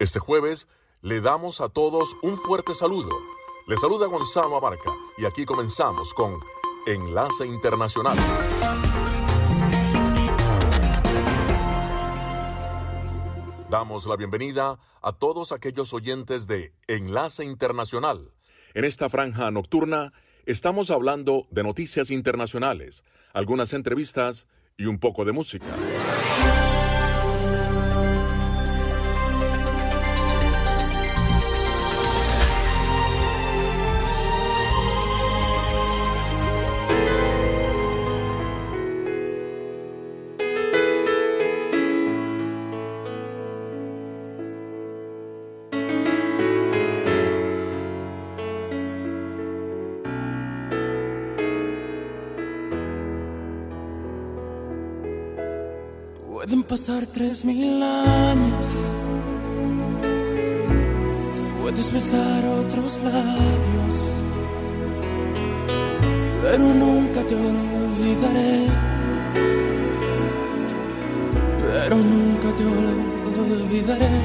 Este jueves le damos a todos un fuerte saludo. Le saluda Gonzalo Abarca y aquí comenzamos con Enlace Internacional. Damos la bienvenida a todos aquellos oyentes de Enlace Internacional. En esta franja nocturna estamos hablando de noticias internacionales, algunas entrevistas y un poco de música. Pasar tres mil años. Puedes besar otros labios. Pero nunca te olvidaré. Pero nunca te olvidaré.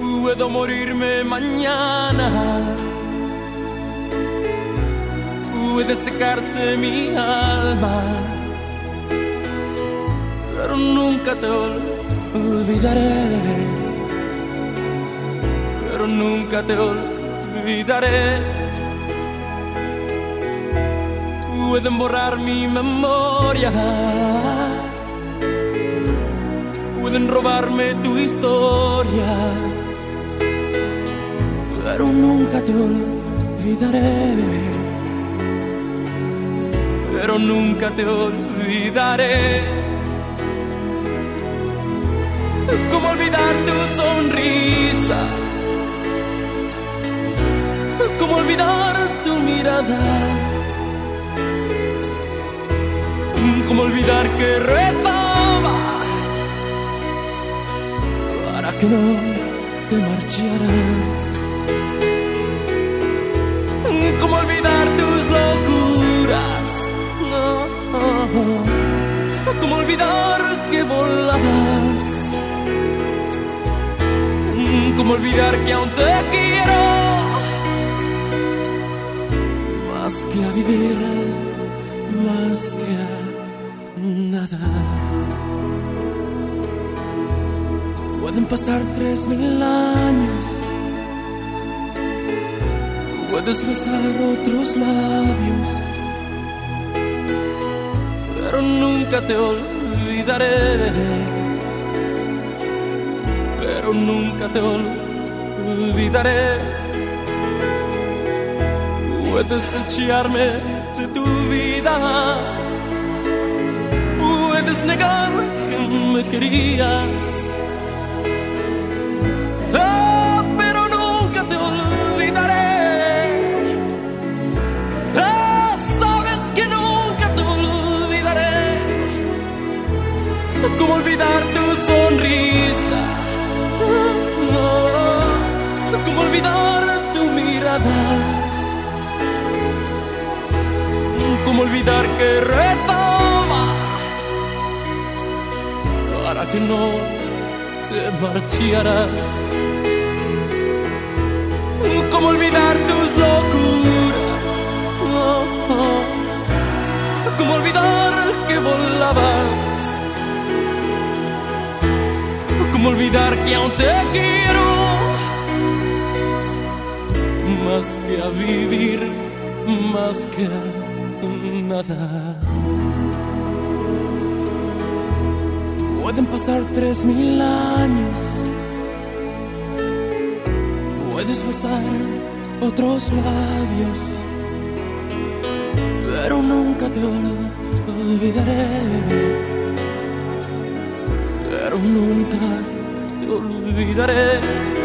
Puedo morirme mañana. Puede secarse mi alma nunca te olvidaré. Pero nunca te olvidaré. Pueden borrar mi memoria. Pueden robarme tu historia. Pero nunca te olvidaré. Pero nunca te olvidaré. ¿Cómo olvidar tu sonrisa? ¿Cómo olvidar tu mirada? ¿Cómo olvidar que rezaba para que no te marcharas? ¿Cómo olvidar tus locuras? ¿Cómo olvidar que volabas? ¿Cómo olvidar que aún te quiero? Más que a vivir, más que a nada. Pueden pasar tres mil años. Puedes besar otros labios. Pero nunca te olvidaré pero nunca te olvidaré. Puedes echarme de tu vida, puedes negar que me querías. Ah, pero nunca te olvidaré. Ah, sabes que nunca te olvidaré. ¿Cómo olvidar olvidar que rezaba para que no te marcharas? ¿Cómo olvidar tus locuras? ¿Cómo olvidar que volabas? ¿Cómo olvidar que aún te quiero? Más que a vivir, más que a nada. Pueden pasar tres mil años. Puedes besar otros labios. Pero nunca te olvidaré pero nunca te olvidaré.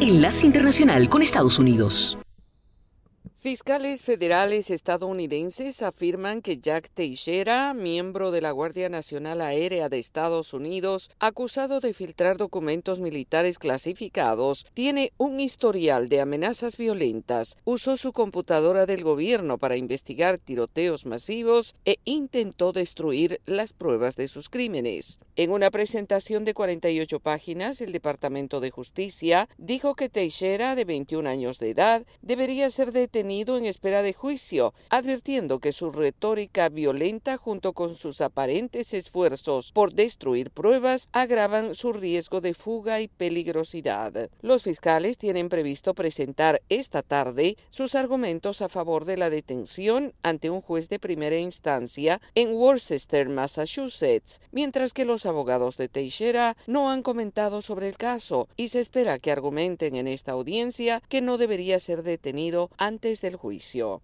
Enlace Internacional con Estados Unidos. Fiscales federales estadounidenses afirman que Jack Teixeira, miembro de la Guardia Nacional Aérea de Estados Unidos, acusado de filtrar documentos militares clasificados, tiene un historial de amenazas violentas, usó su computadora del gobierno para investigar tiroteos masivos e intentó destruir las pruebas de sus crímenes. En una presentación de 48 páginas, el Departamento de Justicia dijo que Teixeira, de 21 años de edad, debería ser detenido en espera de juicio, advirtiendo que su retórica violenta junto con sus aparentes esfuerzos por destruir pruebas agravan su riesgo de fuga y peligrosidad. Los fiscales tienen previsto presentar esta tarde sus argumentos a favor de la detención ante un juez de primera instancia en Worcester, Massachusetts, mientras que los abogados de Teixeira no han comentado sobre el caso y se espera que argumenten en esta audiencia que no debería ser detenido antes del juicio.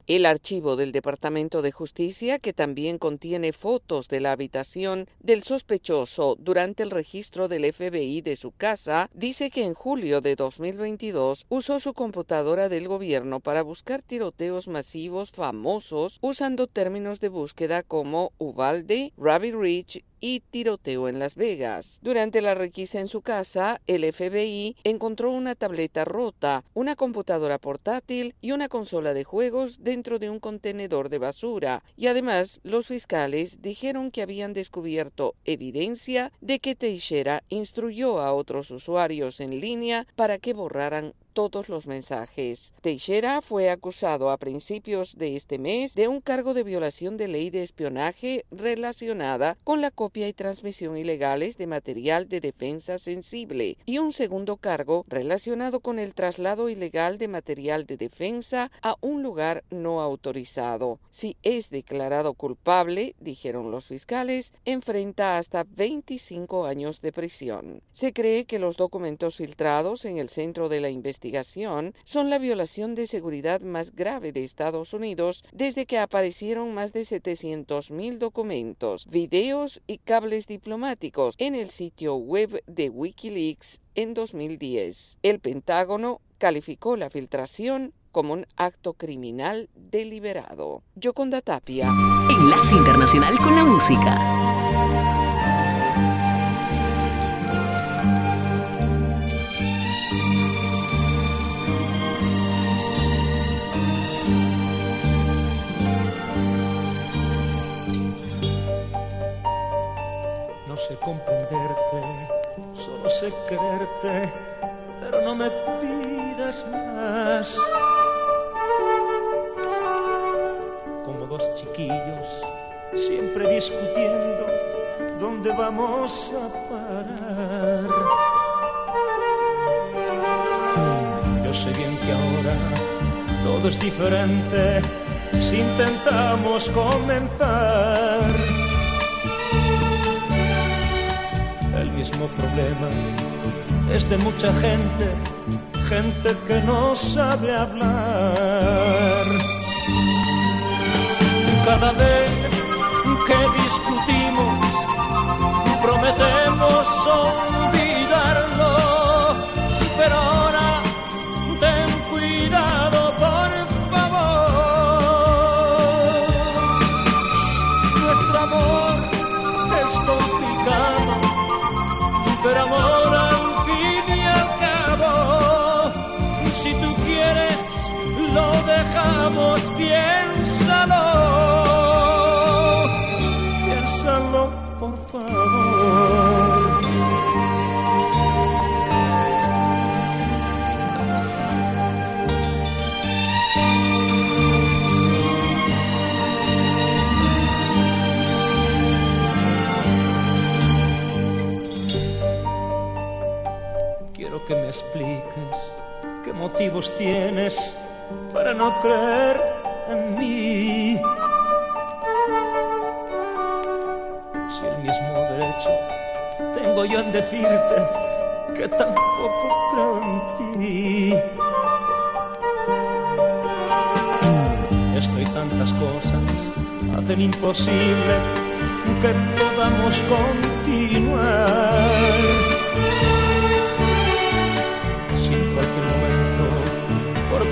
El archivo del Departamento de Justicia, que también contiene fotos de la habitación del sospechoso durante el registro del FBI de su casa, dice que en julio de 2022 usó su computadora del gobierno para buscar tiroteos masivos famosos usando términos de búsqueda como Uvalde, Rabbit Ridge y tiroteo en Las Vegas. Durante la requisa en su casa, el FBI encontró una tableta rota, una computadora portátil y una consola de juegos dentro de un contenedor de basura, y además los fiscales dijeron que habían descubierto evidencia de que Teixeira instruyó a otros usuarios en línea para que borraran todos los mensajes. Teixeira fue acusado a principios de este mes de un cargo de violación de ley de espionaje relacionada con la copia y transmisión ilegales de material de defensa sensible y un segundo cargo relacionado con el traslado ilegal de material de defensa a un lugar no autorizado. Si es declarado culpable, dijeron los fiscales, enfrenta hasta 25 años de prisión. Se cree que los documentos filtrados en el centro de la investigación son la violación de seguridad más grave de Estados Unidos desde que aparecieron más de 700.000 documentos, videos y cables diplomáticos en el sitio web de Wikileaks en 2010. El Pentágono calificó la filtración como un acto criminal deliberado. Yoconda Tapia. Enlace Internacional con la Música. Sé comprenderte, solo sé quererte, pero no me pidas más. Como dos chiquillos, siempre discutiendo dónde vamos a parar. Yo sé bien que ahora todo es diferente si intentamos comenzar mismo problema es de mucha gente, gente que no sabe hablar. Cada vez que discutimos, prometemos olvidarlo, pero amor al fin y al cabo. Si tú quieres, lo dejamos, piénsalo, piénsalo por favor. Motivos tienes para no creer en mí. Si el mismo derecho tengo yo en decirte que tampoco creo en ti. Esto y tantas cosas hacen imposible que podamos continuar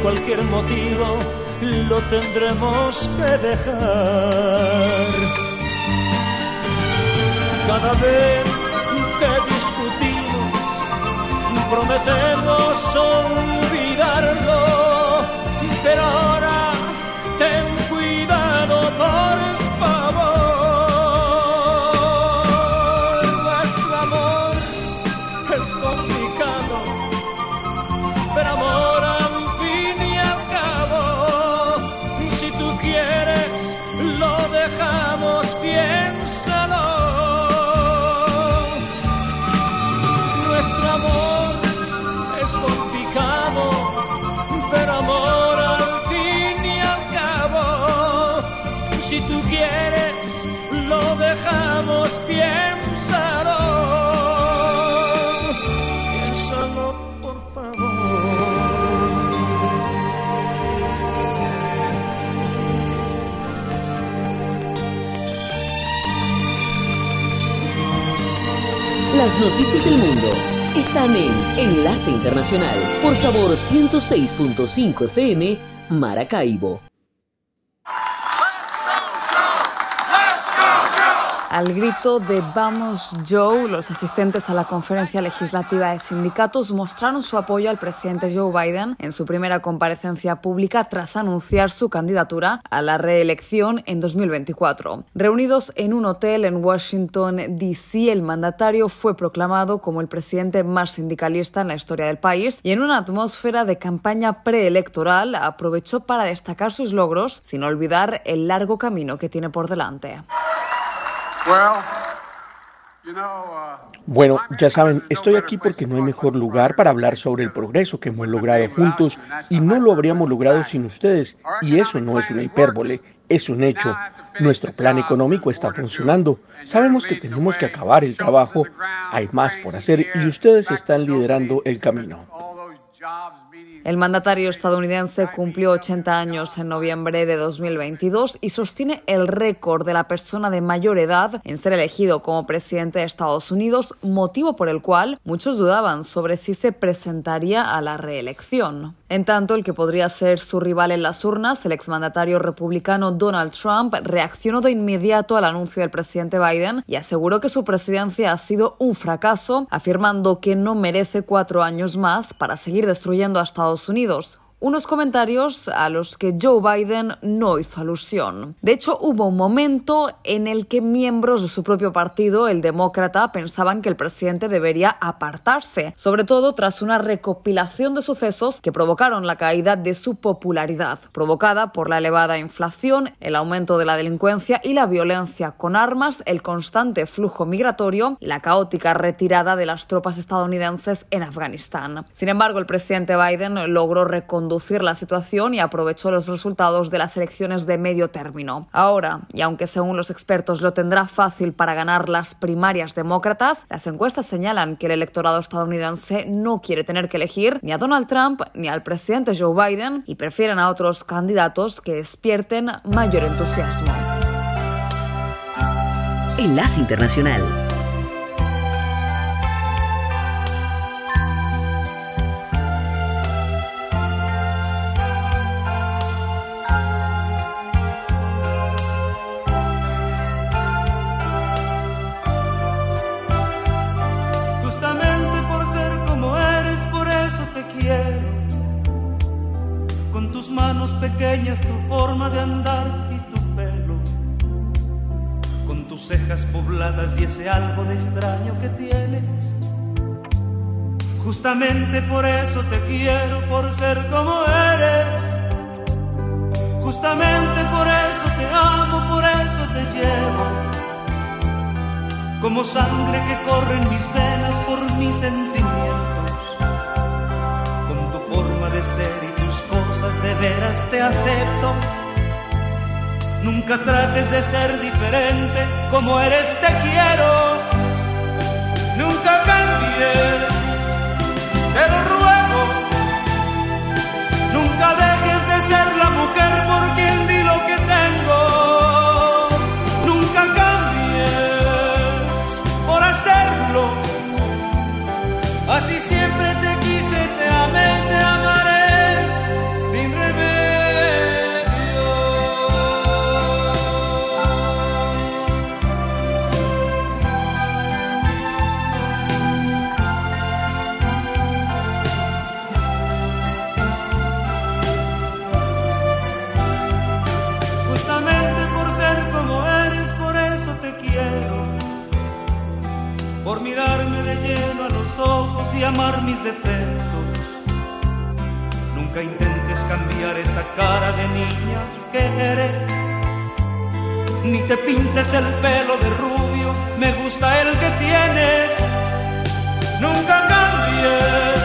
cualquier motivo lo tendremos que dejar. Cada vez que discutimos, prometemos olvidarlo, pero Las noticias del mundo están en Enlace Internacional por Sabor 106.5 FM Maracaibo. Al grito de Vamos Joe, los asistentes a la conferencia legislativa de sindicatos mostraron su apoyo al presidente Joe Biden en su primera comparecencia pública tras anunciar su candidatura a la reelección en 2024. Reunidos en un hotel en Washington, D.C., el mandatario fue proclamado como el presidente más sindicalista en la historia del país y en una atmósfera de campaña preelectoral aprovechó para destacar sus logros sin olvidar el largo camino que tiene por delante. Bueno, ya saben, estoy aquí porque no hay mejor lugar para hablar sobre el progreso que hemos logrado juntos y no lo habríamos logrado sin ustedes. Y eso no es una hipérbole, es un hecho. Nuestro plan económico está funcionando. Sabemos que tenemos que acabar el trabajo. Hay más por hacer y ustedes están liderando el camino. El mandatario estadounidense cumplió 80 años en noviembre de 2022 y sostiene el récord de la persona de mayor edad en ser elegido como presidente de Estados Unidos, motivo por el cual muchos dudaban sobre si se presentaría a la reelección. En tanto, el que podría ser su rival en las urnas, el exmandatario republicano Donald Trump, reaccionó de inmediato al anuncio del presidente Biden y aseguró que su presidencia ha sido un fracaso, afirmando que no merece cuatro años más para seguir destruyendo a Estados Unidos. Unos comentarios a los que Joe Biden no hizo alusión. De hecho, hubo un momento en el que miembros de su propio partido, el demócrata, pensaban que el presidente debería apartarse, sobre todo tras una recopilación de sucesos que provocaron la caída de su popularidad, provocada por la elevada inflación, el aumento de la delincuencia y la violencia con armas, el constante flujo migratorio la caótica retirada de las tropas estadounidenses en Afganistán. Sin embargo, el presidente Biden logró reconducir la situación y aprovechó los resultados de las elecciones de medio término. Ahora, y aunque según los expertos lo tendrá fácil para ganar las primarias demócratas, las encuestas señalan que el electorado estadounidense no quiere tener que elegir ni a Donald Trump ni al presidente Joe Biden y prefieren a otros candidatos que despierten mayor entusiasmo. Enlace Internacional. Pequeñas, tu forma de andar y tu pelo. Con tus cejas pobladas y ese algo de extraño que tienes. Justamente por eso te quiero, por ser como eres. Justamente por eso te amo, por eso te llevo como sangre que corre en mis venas por mis sentimientos. Con tu forma de ser de veras te acepto. Nunca trates de ser diferente, como eres te quiero. Nunca cambies, te lo ruego. Nunca dejes de ser la mujer y amar mis defectos. Nunca intentes cambiar esa cara de niña que eres, ni te pintes el pelo de rubio, me gusta el que tienes. Nunca cambies,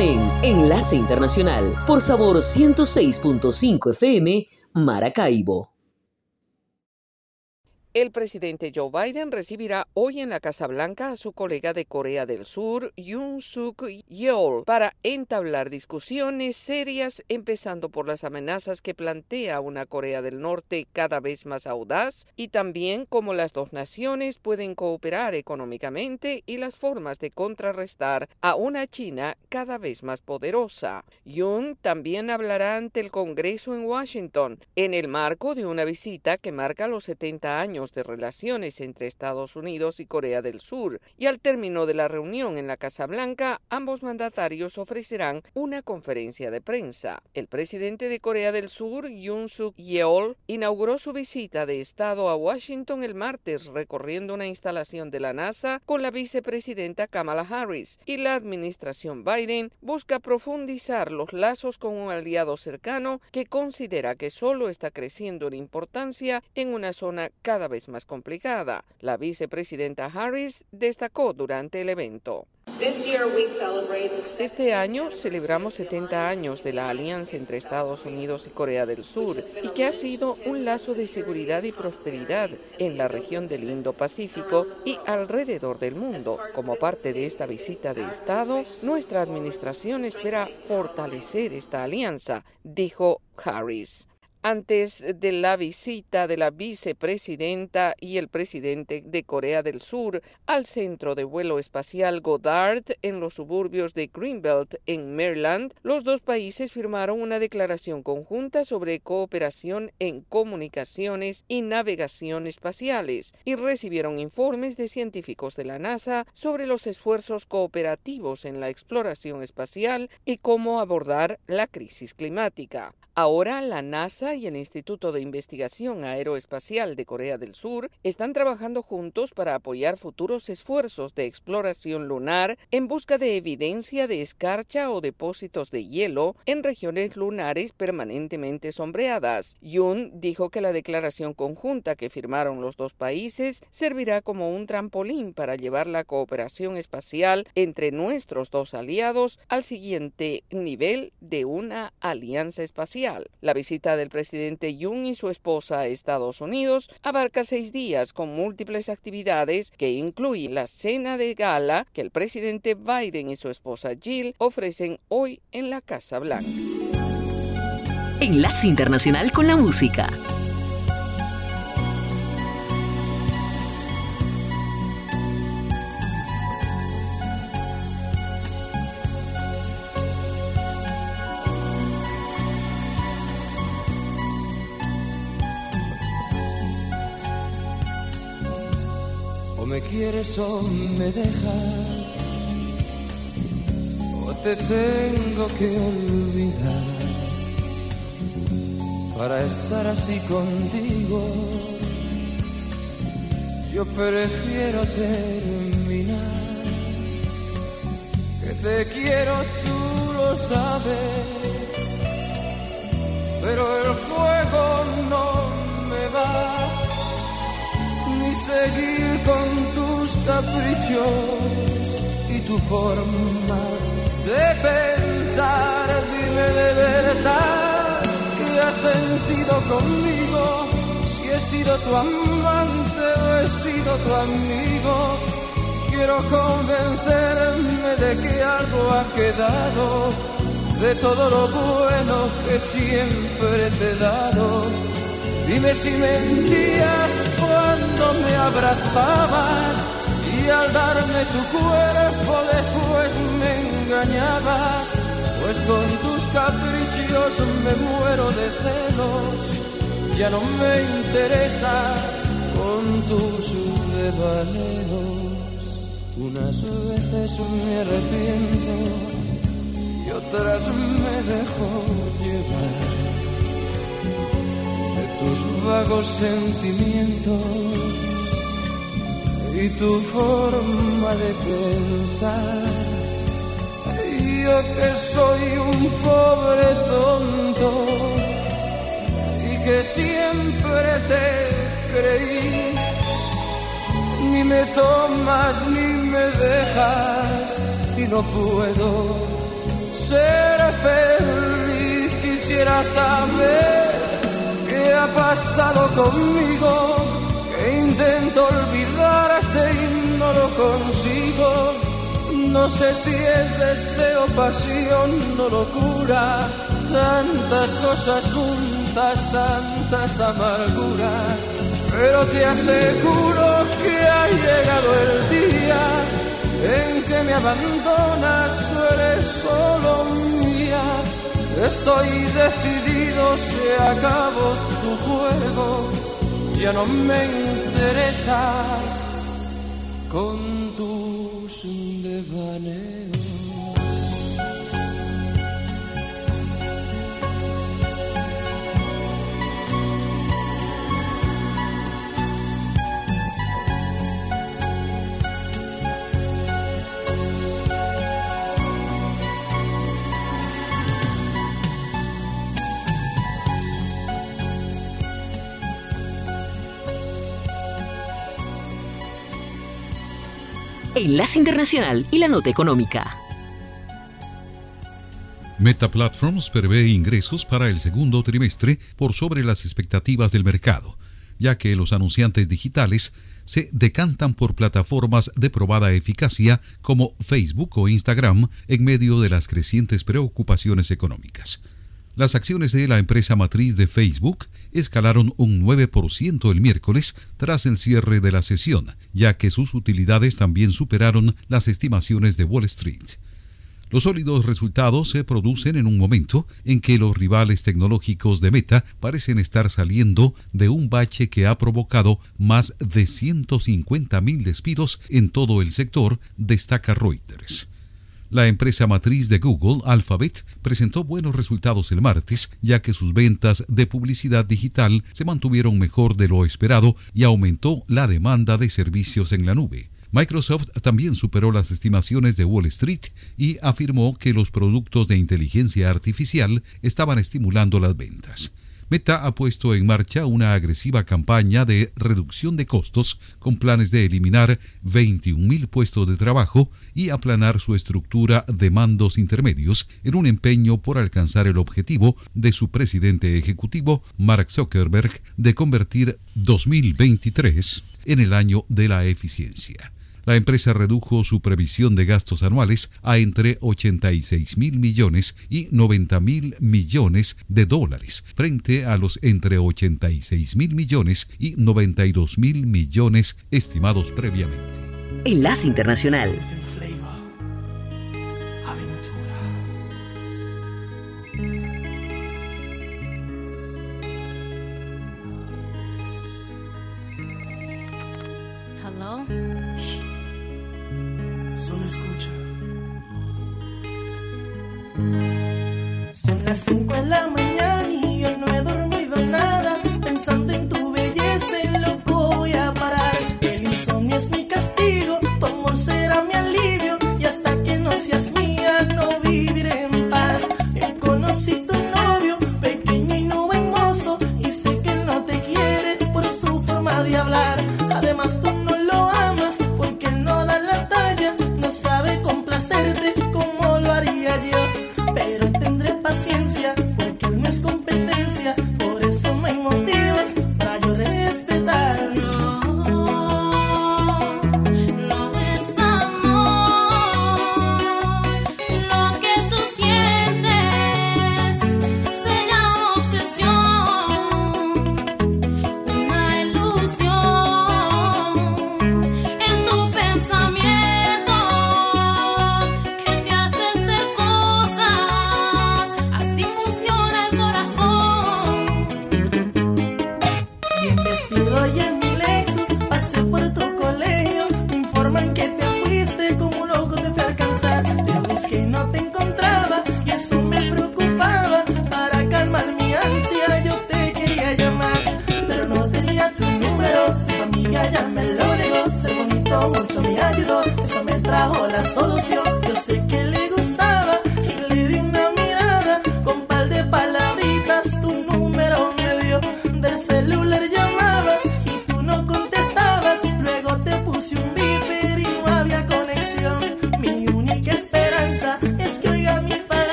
Enlace Internacional por Sabor 106.5 FM Maracaibo. El presidente Joe Biden recibirá hoy en la Casa Blanca a su colega de Corea del Sur, Yoon Suk Yeol, para entablar discusiones serias, empezando por las amenazas que plantea una Corea del Norte cada vez más audaz y también cómo las dos naciones pueden cooperar económicamente y las formas de contrarrestar a una China cada vez más poderosa. Yoon también hablará ante el Congreso en Washington en el marco de una visita que marca los 70 años de relaciones entre Estados Unidos y Corea del Sur, y al término de la reunión en la Casa Blanca, ambos mandatarios ofrecerán una conferencia de prensa. El presidente de Corea del Sur, Yoon Suk Yeol, inauguró su visita de Estado a Washington el martes recorriendo una instalación de la NASA con la vicepresidenta Kamala Harris, y la administración Biden busca profundizar los lazos con un aliado cercano que considera que solo está creciendo en importancia en una zona cada vez más complicada. La vicepresidenta Harris destacó durante el evento. Este año celebramos 70 años de la alianza entre Estados Unidos y Corea del Sur y que ha sido un lazo de seguridad y prosperidad en la región del Indo-Pacífico y alrededor del mundo. Como parte de esta visita de Estado, nuestra administración espera fortalecer esta alianza, dijo Harris antes de la visita de la vicepresidenta y el presidente de Corea del Sur al centro de vuelo espacial Goddard en los suburbios de Greenbelt en Maryland, los dos países firmaron una declaración conjunta sobre cooperación en comunicaciones y navegación espaciales y recibieron informes de científicos de la NASA sobre los esfuerzos cooperativos en la exploración espacial y cómo abordar la crisis climática. Ahora la NASA y el Instituto de Investigación Aeroespacial de Corea del Sur están trabajando juntos para apoyar futuros esfuerzos de exploración lunar en busca de evidencia de escarcha o depósitos de hielo en regiones lunares permanentemente sombreadas. Yoon dijo que la declaración conjunta que firmaron los dos países servirá como un trampolín para llevar la cooperación espacial entre nuestros dos aliados al siguiente nivel de una alianza espacial. La visita del presidente Yoon y su esposa a Estados Unidos abarca seis días con múltiples actividades que incluyen la cena de gala que el presidente Biden y su esposa Jill ofrecen hoy en la Casa Blanca. Enlace Internacional con la Música. Quieres o me dejas, o te tengo que olvidar para estar así contigo. Yo prefiero terminar, que te quiero, tú lo sabes, pero el fuego no me va ni seguir con caprichos y tu forma de pensar, dime de verdad que has sentido conmigo, si he sido tu amante o he sido tu amigo. Quiero convencerme de que algo ha quedado de todo lo bueno que siempre te he dado. Dime si mentías cuando me abrazabas al darme tu cuerpo después me engañabas, pues con tus caprichos me muero de celos, ya no me interesas con tus devaneos. Unas veces me arrepiento y otras me dejo llevar de tus vagos sentimientos y tu forma de pensar. Yo que soy un pobre tonto y que siempre te creí, ni me tomas ni me dejas y no puedo ser feliz. Quisiera saber qué ha pasado conmigo intento olvidarte y no lo consigo. No sé si es deseo, pasión no locura. Tantas cosas juntas, tantas amarguras. Pero te aseguro que ha llegado el día en que me abandonas, eres solo mía. Estoy decidido, se acabó tu juego ya no me interesas con tus devaneos. Enlace Internacional y la Nota Económica. Meta Platforms prevé ingresos para el segundo trimestre por sobre las expectativas del mercado, ya que los anunciantes digitales se decantan por plataformas de probada eficacia como Facebook o Instagram en medio de las crecientes preocupaciones económicas. Las acciones de la empresa matriz de Facebook escalaron un 9% el miércoles tras el cierre de la sesión, ya que sus utilidades también superaron las estimaciones de Wall Street. Los sólidos resultados se producen en un momento en que los rivales tecnológicos de Meta parecen estar saliendo de un bache que ha provocado más de 150.000 despidos en todo el sector, destaca Reuters. La empresa matriz de Google, Alphabet, presentó buenos resultados el martes, ya que sus ventas de publicidad digital se mantuvieron mejor de lo esperado y aumentó la demanda de servicios en la nube. Microsoft también superó las estimaciones de Wall Street y afirmó que los productos de inteligencia artificial estaban estimulando las ventas. Meta ha puesto en marcha una agresiva campaña de reducción de costos con planes de eliminar 21.000 puestos de trabajo y aplanar su estructura de mandos intermedios en un empeño por alcanzar el objetivo de su presidente ejecutivo, Mark Zuckerberg, de convertir 2023 en el año de la eficiencia la empresa redujo su previsión de gastos anuales a entre 86 mil millones y 90 mil millones de dólares, frente a los entre 86 mil millones y 92 mil millones estimados previamente. Enlace Internacional. Son las 5 de la mañana y yo no he dormido nada. Pensando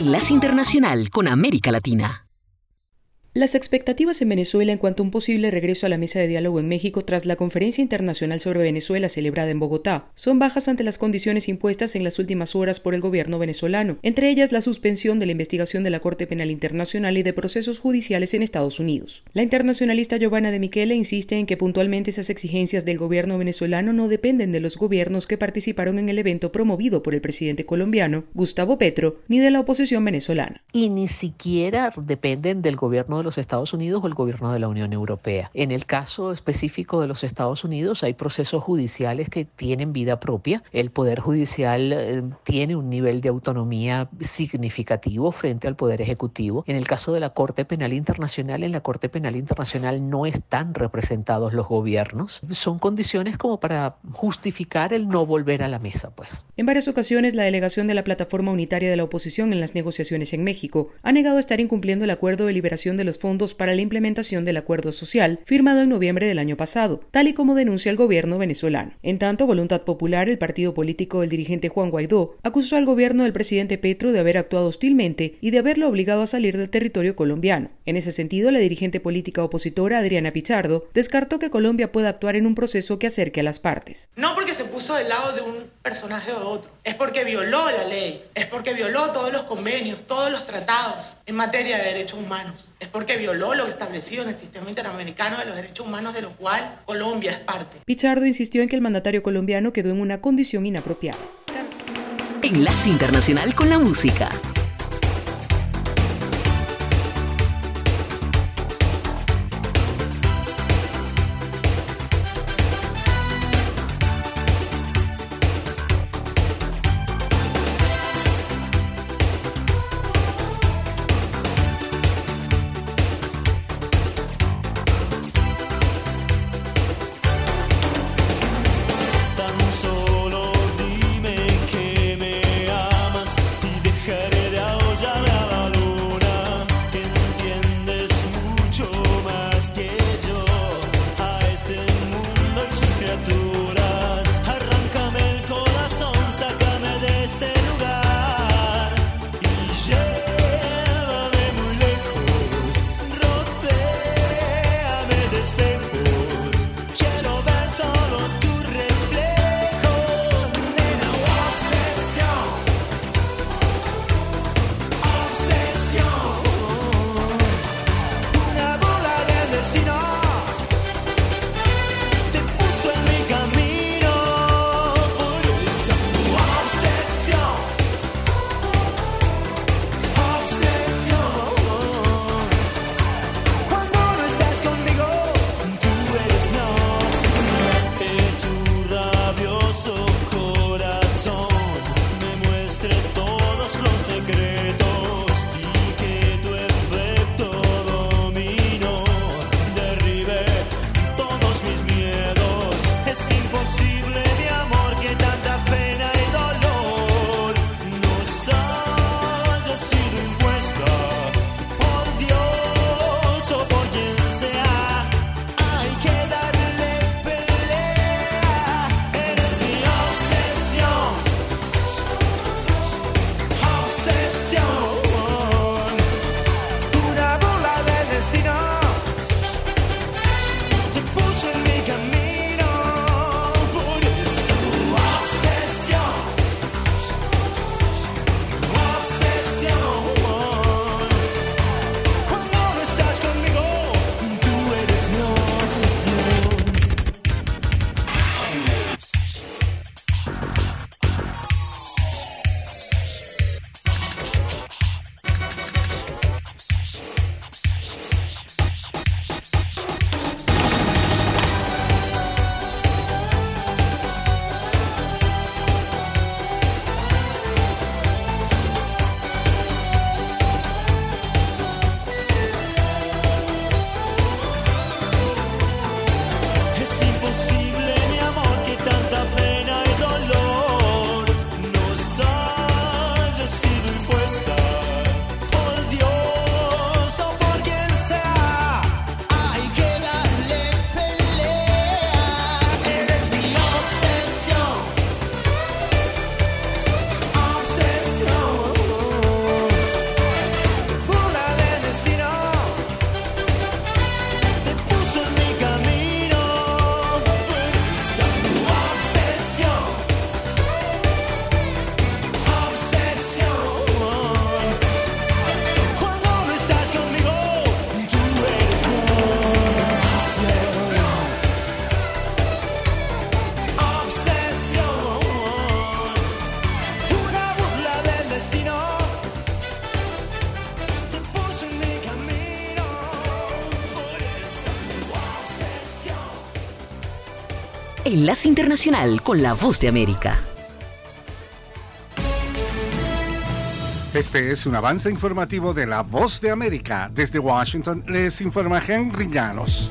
Enlace Internacional con América Latina. Las expectativas en Venezuela en cuanto a un posible regreso a la mesa de diálogo en México tras la Conferencia Internacional sobre Venezuela celebrada en Bogotá son bajas ante las condiciones impuestas en las últimas horas por el gobierno venezolano, entre ellas la suspensión de la investigación de la Corte Penal Internacional y de procesos judiciales en Estados Unidos. La internacionalista Giovanna de Michele insiste en que puntualmente esas exigencias del gobierno venezolano no dependen de los gobiernos que participaron en el evento promovido por el presidente colombiano, Gustavo Petro, ni de la oposición venezolana. y ni siquiera dependen del gobierno de los Estados Unidos o el gobierno de la Unión Europea. En el caso específico de los Estados Unidos hay procesos judiciales que tienen vida propia. El Poder Judicial eh, tiene un nivel de autonomía significativo frente al Poder Ejecutivo. En el caso de la Corte Penal Internacional, en la Corte Penal Internacional no están representados los gobiernos. Son condiciones como para justificar el no volver a la mesa, pues. En varias ocasiones, la delegación de la Plataforma Unitaria de la Oposición en las negociaciones en México ha negado estar incumpliendo el acuerdo de liberación de los fondos para la implementación del acuerdo social firmado en noviembre del año pasado, tal y como denuncia el gobierno venezolano. En tanto, Voluntad Popular, el partido político del dirigente Juan Guaidó, acusó al gobierno del presidente Petro de haber actuado hostilmente y de haberlo obligado a salir del territorio colombiano. En ese sentido, la dirigente política opositora Adriana Pichardo descartó que Colombia pueda actuar en un proceso que acerque a las partes. No porque se puso del lado de un personaje o otro, es porque violó la ley, es porque violó todos los convenios, todos los tratados en materia de derechos humanos, es porque violó lo establecido en el sistema interamericano de los derechos humanos, de lo cual Colombia es parte. Pichardo insistió en que el mandatario colombiano quedó en una condición inapropiada. Enlace Internacional con la música. Internacional con la Voz de América. Este es un avance informativo de la Voz de América. Desde Washington les informa Henry Llanos.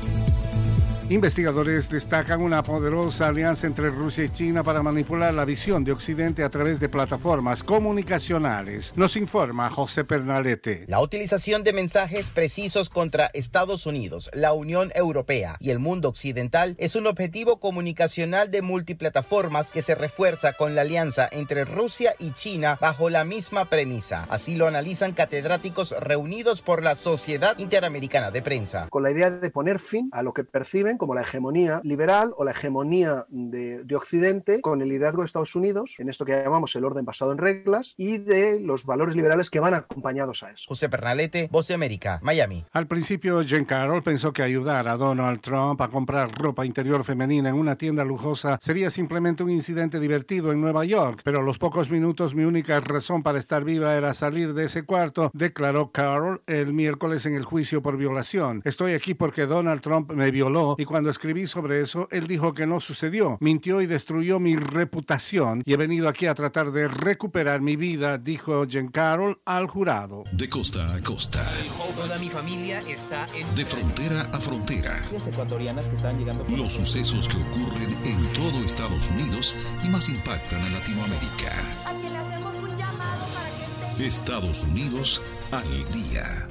Investigadores destacan una poderosa alianza entre Rusia y China para manipular la visión de Occidente a través de plataformas comunicacionales. Nos informa José Pernalete. La utilización de mensajes precisos contra Estados Unidos, la Unión Europea y el mundo occidental es un objetivo comunicacional de multiplataformas que se refuerza con la alianza entre Rusia y China bajo la misma premisa. Así lo analizan catedráticos reunidos por la Sociedad Interamericana de Prensa. Con la idea de poner fin a lo que perciben como la hegemonía liberal o la hegemonía de, de, Occidente con el liderazgo de Estados Unidos, en esto que llamamos el orden basado en reglas, y de los valores liberales que van acompañados a eso. José Pernalete, Voz de América, Miami. Al principio, Jen Carroll pensó que ayudar a Donald Trump a comprar ropa interior femenina en una tienda lujosa sería simplemente un incidente divertido en Nueva York, pero a los pocos minutos mi única razón para estar viva era salir de ese cuarto, declaró Carroll el miércoles en el juicio por violación. Estoy aquí porque Donald Trump me violó y cuando escribí sobre eso, él dijo que no sucedió. Mintió y destruyó mi reputación y he venido aquí a tratar de recuperar mi vida, dijo Jen Carroll al jurado. De costa a costa. Toda mi familia está en... De frontera a frontera. ecuatorianas que están llegando... Los sucesos que ocurren en todo Estados Unidos y más impactan a Latinoamérica. Aquí le hacemos un llamado para que esté... Estados Unidos al día.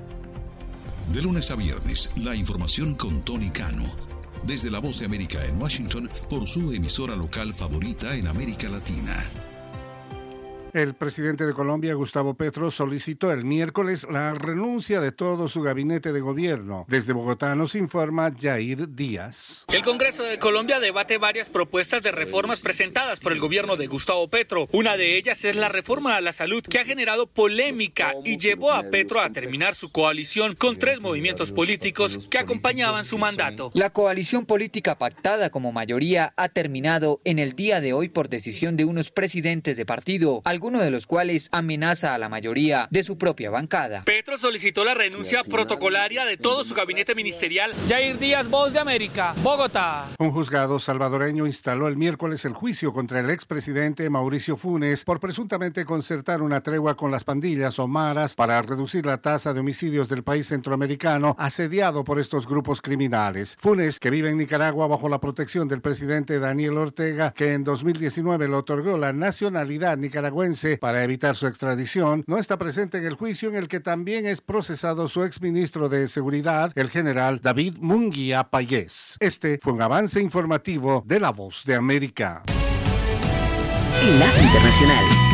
De lunes a viernes, la información con Tony Cano desde la Voz de América en Washington por su emisora local favorita en América Latina. El presidente de Colombia, Gustavo Petro, solicitó el miércoles la renuncia de todo su gabinete de gobierno. Desde Bogotá nos informa Jair Díaz. El Congreso de Colombia debate varias propuestas de reformas presentadas por el gobierno de Gustavo Petro. Una de ellas es la reforma a la salud que ha generado polémica y llevó a Petro a terminar su coalición con tres movimientos políticos que acompañaban su mandato. La coalición política pactada como mayoría ha terminado en el día de hoy por decisión de unos presidentes de partido alguno de los cuales amenaza a la mayoría de su propia bancada. Petro solicitó la renuncia protocolaria de todo su gabinete ministerial. Jair Díaz, Voz de América, Bogotá. Un juzgado salvadoreño instaló el miércoles el juicio contra el expresidente Mauricio Funes por presuntamente concertar una tregua con las pandillas o maras para reducir la tasa de homicidios del país centroamericano asediado por estos grupos criminales. Funes, que vive en Nicaragua bajo la protección del presidente Daniel Ortega, que en 2019 le otorgó la nacionalidad nicaragüense para evitar su extradición, no está presente en el juicio en el que también es procesado su exministro de Seguridad, el general David Munguía Payés. Este fue un avance informativo de La Voz de América. Enlace Internacional.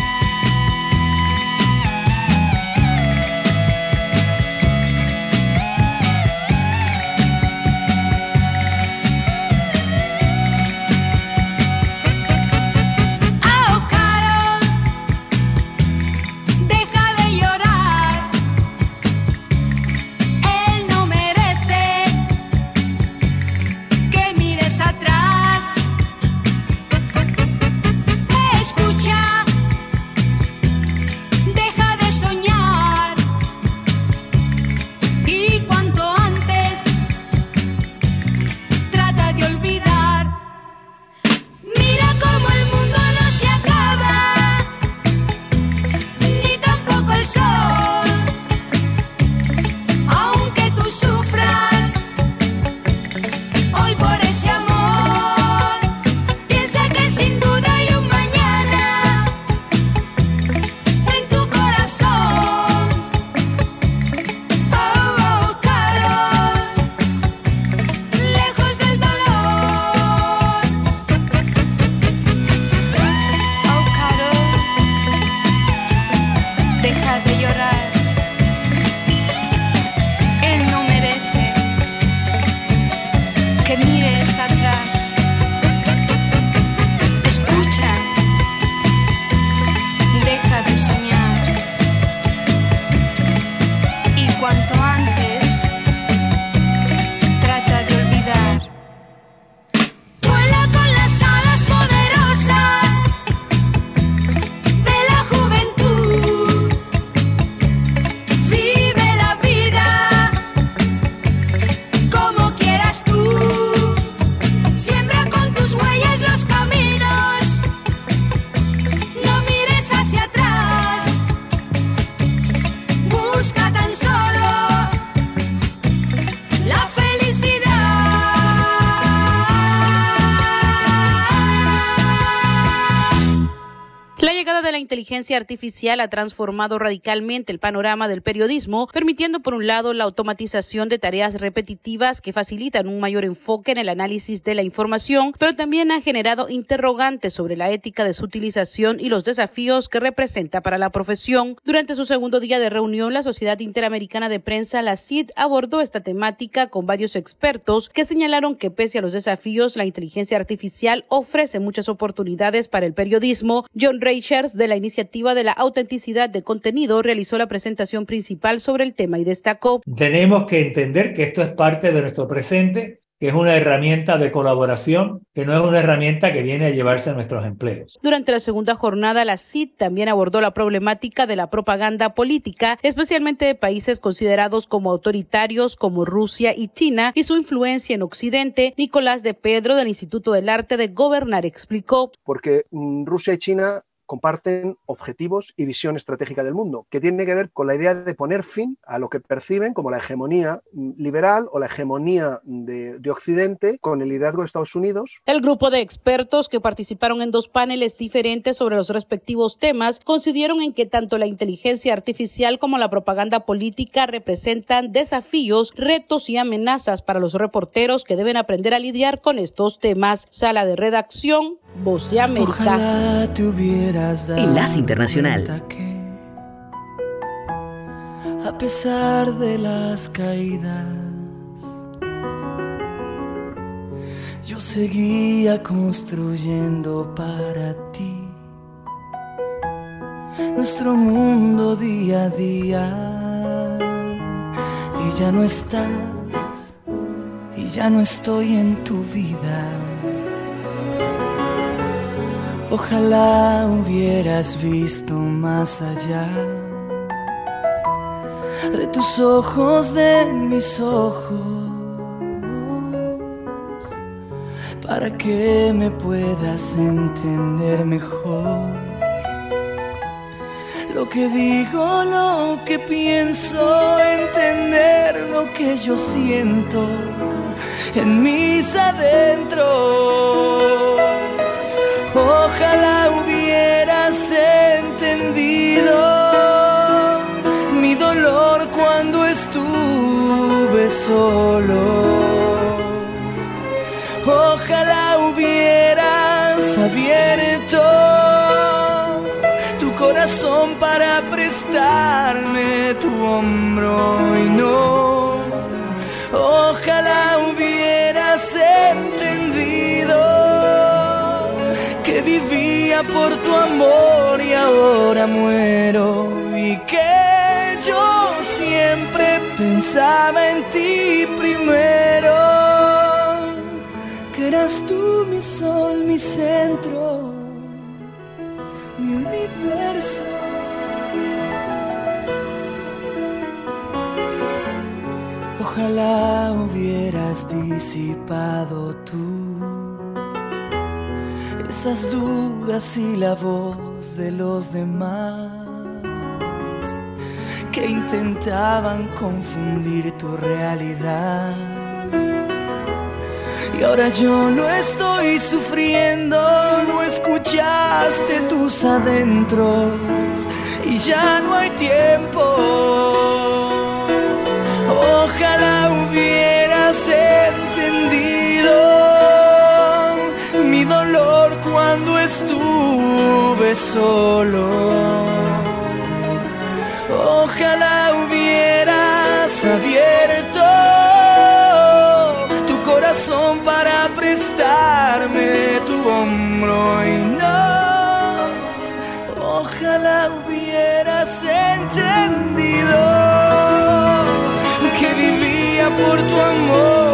Inteligencia artificial ha transformado radicalmente el panorama del periodismo, permitiendo por un lado la automatización de tareas repetitivas que facilitan un mayor enfoque en el análisis de la información, pero también ha generado interrogantes sobre la ética de su utilización y los desafíos que representa para la profesión. Durante su segundo día de reunión, la Sociedad Interamericana de Prensa, la CID, abordó esta temática con varios expertos que señalaron que pese a los desafíos, la inteligencia artificial ofrece muchas oportunidades para el periodismo. John Reichers, de la Iniciativa de la Autenticidad de Contenido, realizó la presentación principal sobre el tema y destacó. Tenemos que entender que esto es parte de nuestro presente que es una herramienta de colaboración, que no es una herramienta que viene a llevarse nuestros empleos. Durante la segunda jornada, la CID también abordó la problemática de la propaganda política, especialmente de países considerados como autoritarios como Rusia y China, y su influencia en Occidente. Nicolás de Pedro, del Instituto del Arte de Gobernar, explicó. Porque mm, Rusia y China comparten objetivos y visión estratégica del mundo, que tiene que ver con la idea de poner fin a lo que perciben como la hegemonía mm, liberal o la hegemonía de, de, Occidente con el liderazgo de Estados Unidos. El grupo de expertos que participaron en dos paneles diferentes sobre los respectivos temas coincidieron en que tanto la inteligencia artificial como la propaganda política representan desafíos, retos y amenazas para los reporteros que deben aprender a lidiar con estos temas. Sala de redacción, Voz de América. Enlace Internacional. A pesar de las caídas, yo seguía construyendo para ti nuestro mundo día a día. Y ya no estás, y ya no estoy en tu vida. Ojalá hubieras visto más allá de tus ojos, de mis ojos, para que me puedas entender mejor. Lo que digo, lo que pienso, entender lo que yo siento en mis adentros. Ojalá hubieras entendido mi dolor cuando estuve solo. Ojalá hubieras abierto tu corazón para prestarme tu hombro y no. Ojalá vivía por tu amor y ahora muero y que yo siempre pensaba en ti primero, que eras tú mi sol, mi centro, mi universo. Ojalá hubieras disipado tú dudas y la voz de los demás que intentaban confundir tu realidad. Y ahora yo no estoy sufriendo, no escuchaste tus adentros y ya no hay tiempo. Ojalá hubieras estuve solo. Ojalá hubieras abierto tu corazón para prestarme tu hombro y no. Ojalá hubieras entendido que vivía por tu amor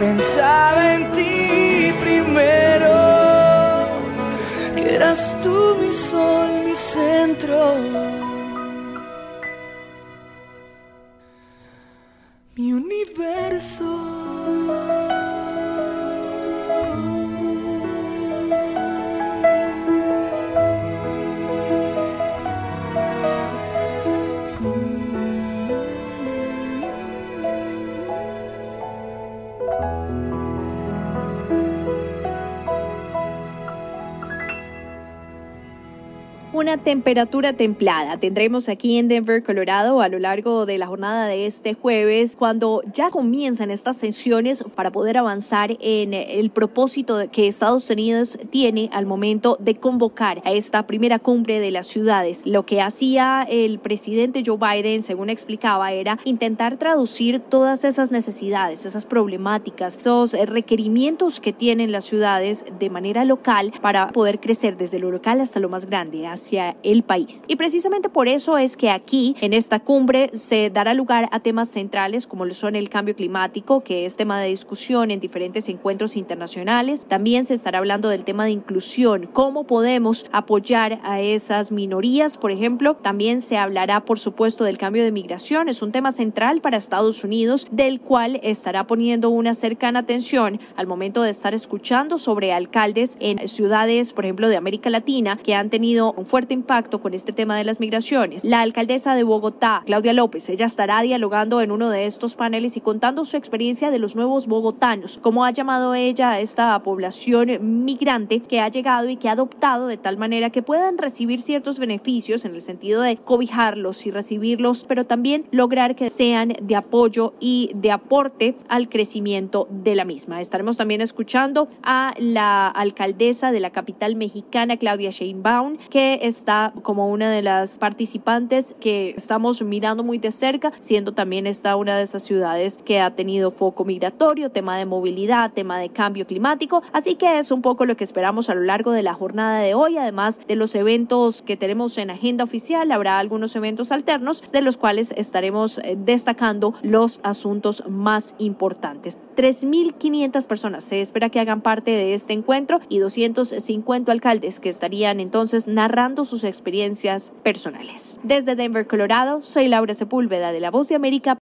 pensaba en ti primero, que eras tú mi sol, mi centro, temperatura templada. Tendremos aquí en Denver, Colorado, a lo largo de la jornada de este jueves, cuando ya comienzan estas sesiones para poder avanzar en el propósito que Estados Unidos tiene al momento de convocar a esta primera cumbre de las ciudades. Lo que hacía el presidente Joe Biden, según explicaba, era intentar traducir todas esas necesidades, esas problemáticas, esos requerimientos que tienen las ciudades de manera local para poder crecer desde lo local hasta lo más grande, hacia el país. Y precisamente por eso es que aquí, en esta cumbre, se dará lugar a temas centrales como lo son el cambio climático, que es tema de discusión en diferentes encuentros internacionales. También se estará hablando del tema de inclusión, cómo podemos apoyar a esas minorías, por ejemplo. También se hablará, por supuesto, del cambio de migración. Es un tema central para Estados Unidos, del cual estará poniendo una cercana atención al momento de estar escuchando sobre alcaldes en ciudades, por ejemplo, de América Latina, que han tenido un fuerte impacto con este tema de las migraciones. La alcaldesa de Bogotá, Claudia López, ella estará dialogando en uno de estos paneles y contando su experiencia de los nuevos bogotanos, cómo ha llamado ella a esta población migrante que ha llegado y que ha adoptado de tal manera que puedan recibir ciertos beneficios en el sentido de cobijarlos y recibirlos, pero también lograr que sean de apoyo y de aporte al crecimiento de la misma. Estaremos también escuchando a la alcaldesa de la capital mexicana, Claudia Sheinbaum, que está como una de las participantes que estamos mirando muy de cerca, siendo también esta una de esas ciudades que ha tenido foco migratorio, tema de movilidad, tema de cambio climático. Así que es un poco lo que esperamos a lo largo de la jornada de hoy, además de los eventos que tenemos en agenda oficial, habrá algunos eventos alternos de los cuales estaremos eh, destacando los asuntos más importantes. 3.500 personas se espera que hagan parte de este encuentro y 250 alcaldes que estarían entonces narrando sus experiencias personales. Desde Denver, Colorado, soy Laura Sepúlveda de La Voz de América.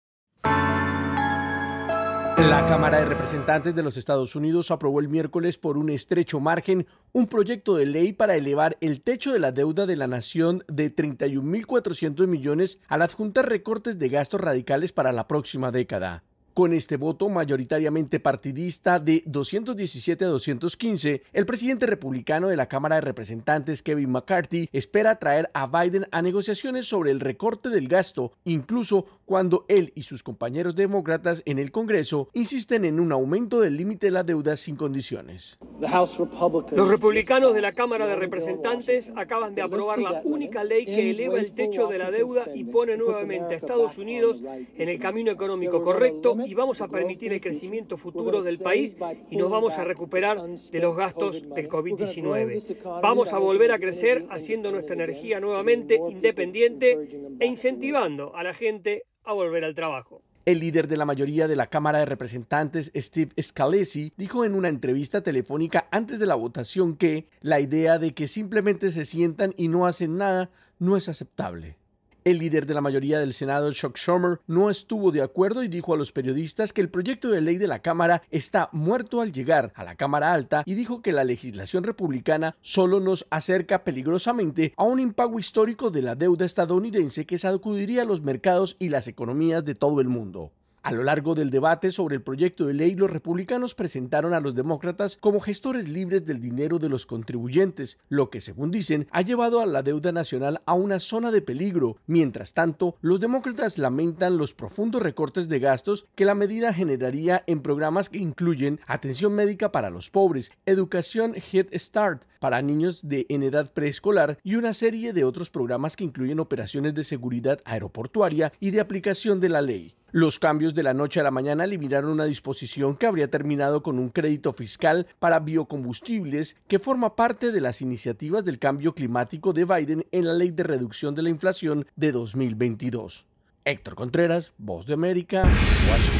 La Cámara de Representantes de los Estados Unidos aprobó el miércoles por un estrecho margen un proyecto de ley para elevar el techo de la deuda de la nación de 31.400 millones al adjuntar recortes de gastos radicales para la próxima década. Con este voto mayoritariamente partidista de 217 a 215, el presidente republicano de la Cámara de Representantes, Kevin McCarthy, espera traer a Biden a negociaciones sobre el recorte del gasto, incluso cuando él y sus compañeros demócratas en el Congreso insisten en un aumento del límite de la deuda sin condiciones. Los republicanos de la Cámara de Representantes acaban de aprobar la única ley que eleva el techo de la deuda y pone nuevamente a Estados Unidos en el camino económico correcto y vamos a permitir el crecimiento futuro del país y nos vamos a recuperar de los gastos del COVID-19. Vamos a volver a crecer haciendo nuestra energía nuevamente independiente e incentivando a la gente a volver al trabajo. El líder de la mayoría de la Cámara de Representantes, Steve Scalesi, dijo en una entrevista telefónica antes de la votación que la idea de que simplemente se sientan y no hacen nada no es aceptable. El líder de la mayoría del Senado, Chuck Schumer, no estuvo de acuerdo y dijo a los periodistas que el proyecto de ley de la Cámara está muerto al llegar a la Cámara Alta y dijo que la legislación republicana solo nos acerca peligrosamente a un impago histórico de la deuda estadounidense que sacudiría los mercados y las economías de todo el mundo. A lo largo del debate sobre el proyecto de ley, los republicanos presentaron a los demócratas como gestores libres del dinero de los contribuyentes, lo que, según dicen, ha llevado a la deuda nacional a una zona de peligro. Mientras tanto, los demócratas lamentan los profundos recortes de gastos que la medida generaría en programas que incluyen atención médica para los pobres, educación Head Start para niños de en edad preescolar y una serie de otros programas que incluyen operaciones de seguridad aeroportuaria y de aplicación de la ley. Los cambios de la noche a la mañana eliminaron una disposición que habría terminado con un crédito fiscal para biocombustibles que forma parte de las iniciativas del cambio climático de Biden en la Ley de Reducción de la Inflación de 2022. Héctor Contreras, Voz de América, Washington.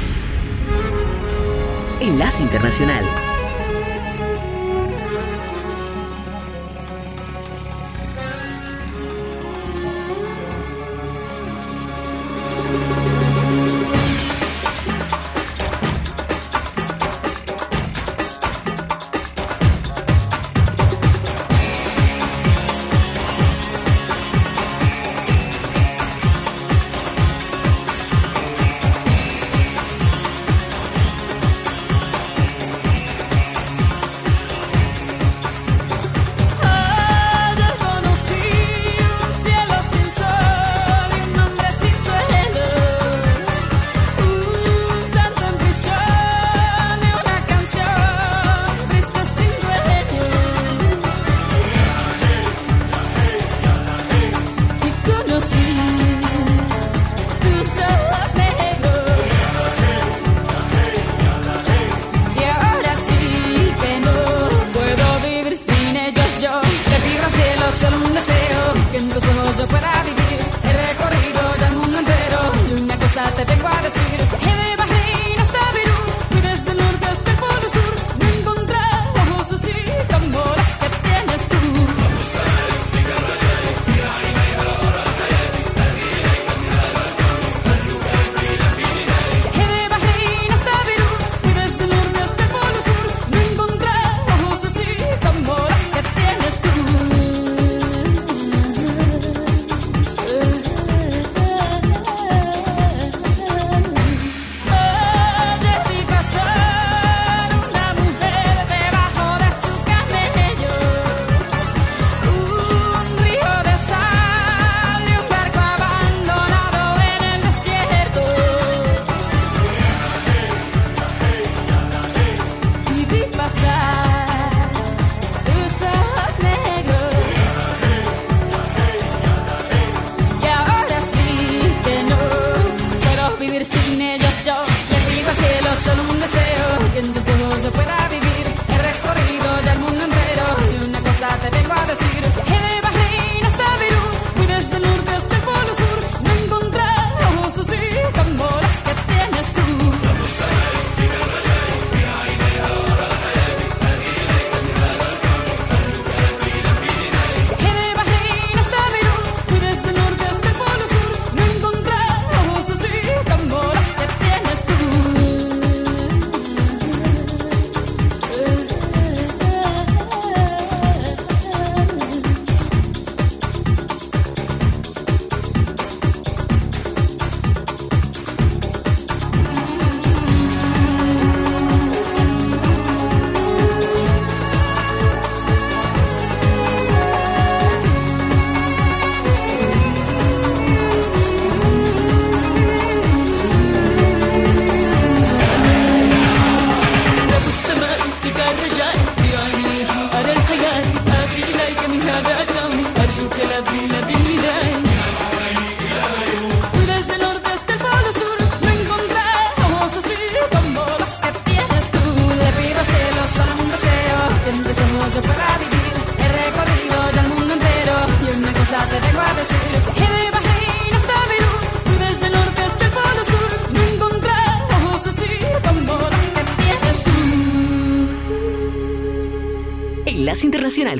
Enlace Internacional.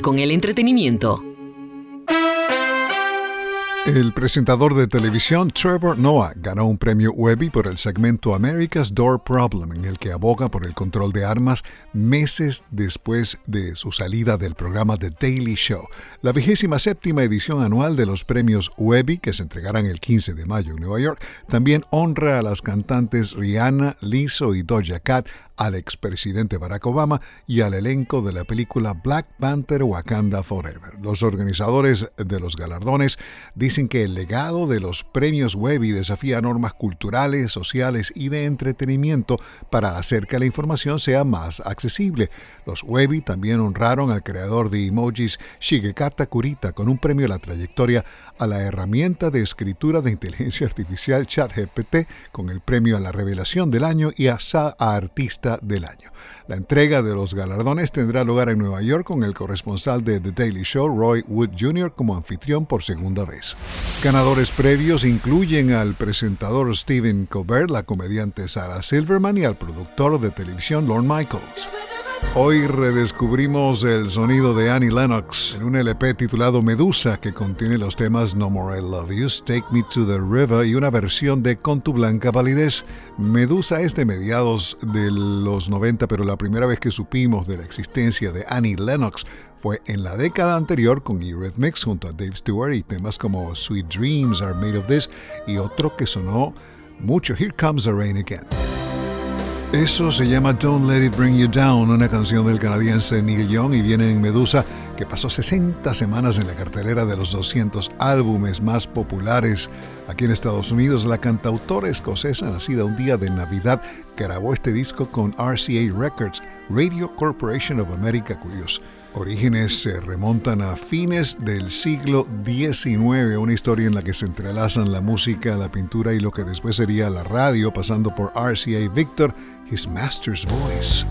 Con el Entretenimiento. El presentador de televisión Trevor Noah ganó un premio Webby por el segmento America's Door Problem, en el que aboga por el control de armas meses después de su salida del programa The Daily Show, la vigésima séptima edición anual de los premios Webby, que se entregarán el 15 de mayo en Nueva York. También honra a las cantantes Rihanna, Lizzo y Doja Cat al expresidente Barack Obama y al elenco de la película Black Panther Wakanda Forever. Los organizadores de los galardones dicen que el legado de los premios Webby desafía normas culturales, sociales y de entretenimiento para hacer que la información sea más accesible. Los Webby también honraron al creador de emojis Shigekata Kurita con un premio a la trayectoria a la herramienta de escritura de inteligencia artificial ChatGPT con el premio a la revelación del año y a, a artista del año. La entrega de los galardones tendrá lugar en Nueva York con el corresponsal de The Daily Show, Roy Wood Jr., como anfitrión por segunda vez. Ganadores previos incluyen al presentador Stephen Colbert, la comediante Sarah Silverman y al productor de televisión Lorne Michaels. Hoy redescubrimos el sonido de Annie Lennox en un LP titulado Medusa que contiene los temas No More I Love You, Take Me to the River y una versión de Con tu blanca validez. Medusa es de mediados de los 90, pero la primera vez que supimos de la existencia de Annie Lennox fue en la década anterior con Eurythmics junto a Dave Stewart y temas como Sweet Dreams Are Made of This y otro que sonó mucho Here Comes the Rain Again. Eso se llama Don't Let It Bring You Down, una canción del canadiense Neil Young y viene en Medusa, que pasó 60 semanas en la cartelera de los 200 álbumes más populares aquí en Estados Unidos. La cantautora escocesa, nacida un día de Navidad, grabó este disco con RCA Records, Radio Corporation of America, cuyos orígenes se remontan a fines del siglo XIX, una historia en la que se entrelazan la música, la pintura y lo que después sería la radio, pasando por RCA Victor, His Master's Voice.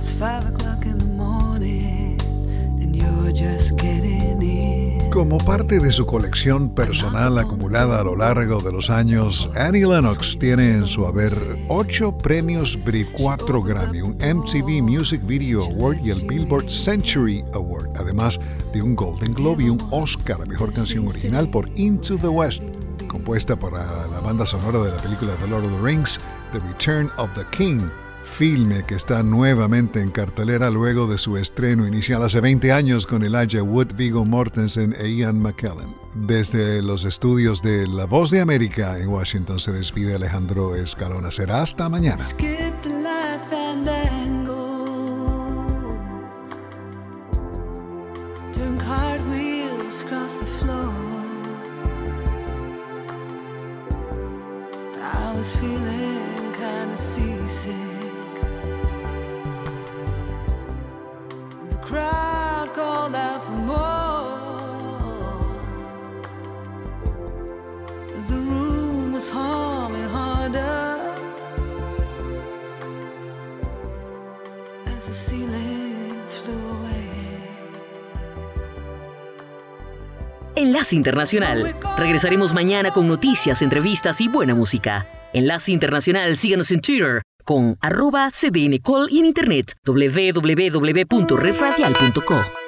Como parte de su colección personal acumulada a lo largo de los años, Annie Lennox tiene en su haber ocho premios Brit, 4 Grammy, un MTV Music Video Award y el Billboard Century Award, además de un Golden Globe y un Oscar a Mejor Canción Original por Into the West, compuesta por la banda sonora de la película The Lord of the Rings, The Return of the King filme que está nuevamente en cartelera luego de su estreno inicial hace 20 años con Elijah Wood, Vigo Mortensen e Ian McKellen. Desde los estudios de La Voz de América en Washington se despide Alejandro Escalona. Será hasta mañana. Enlace Internacional. Regresaremos mañana con noticias, entrevistas y buena música. Enlace Internacional, síganos en Twitter con arroba cdncall y en internet www.redradial.co.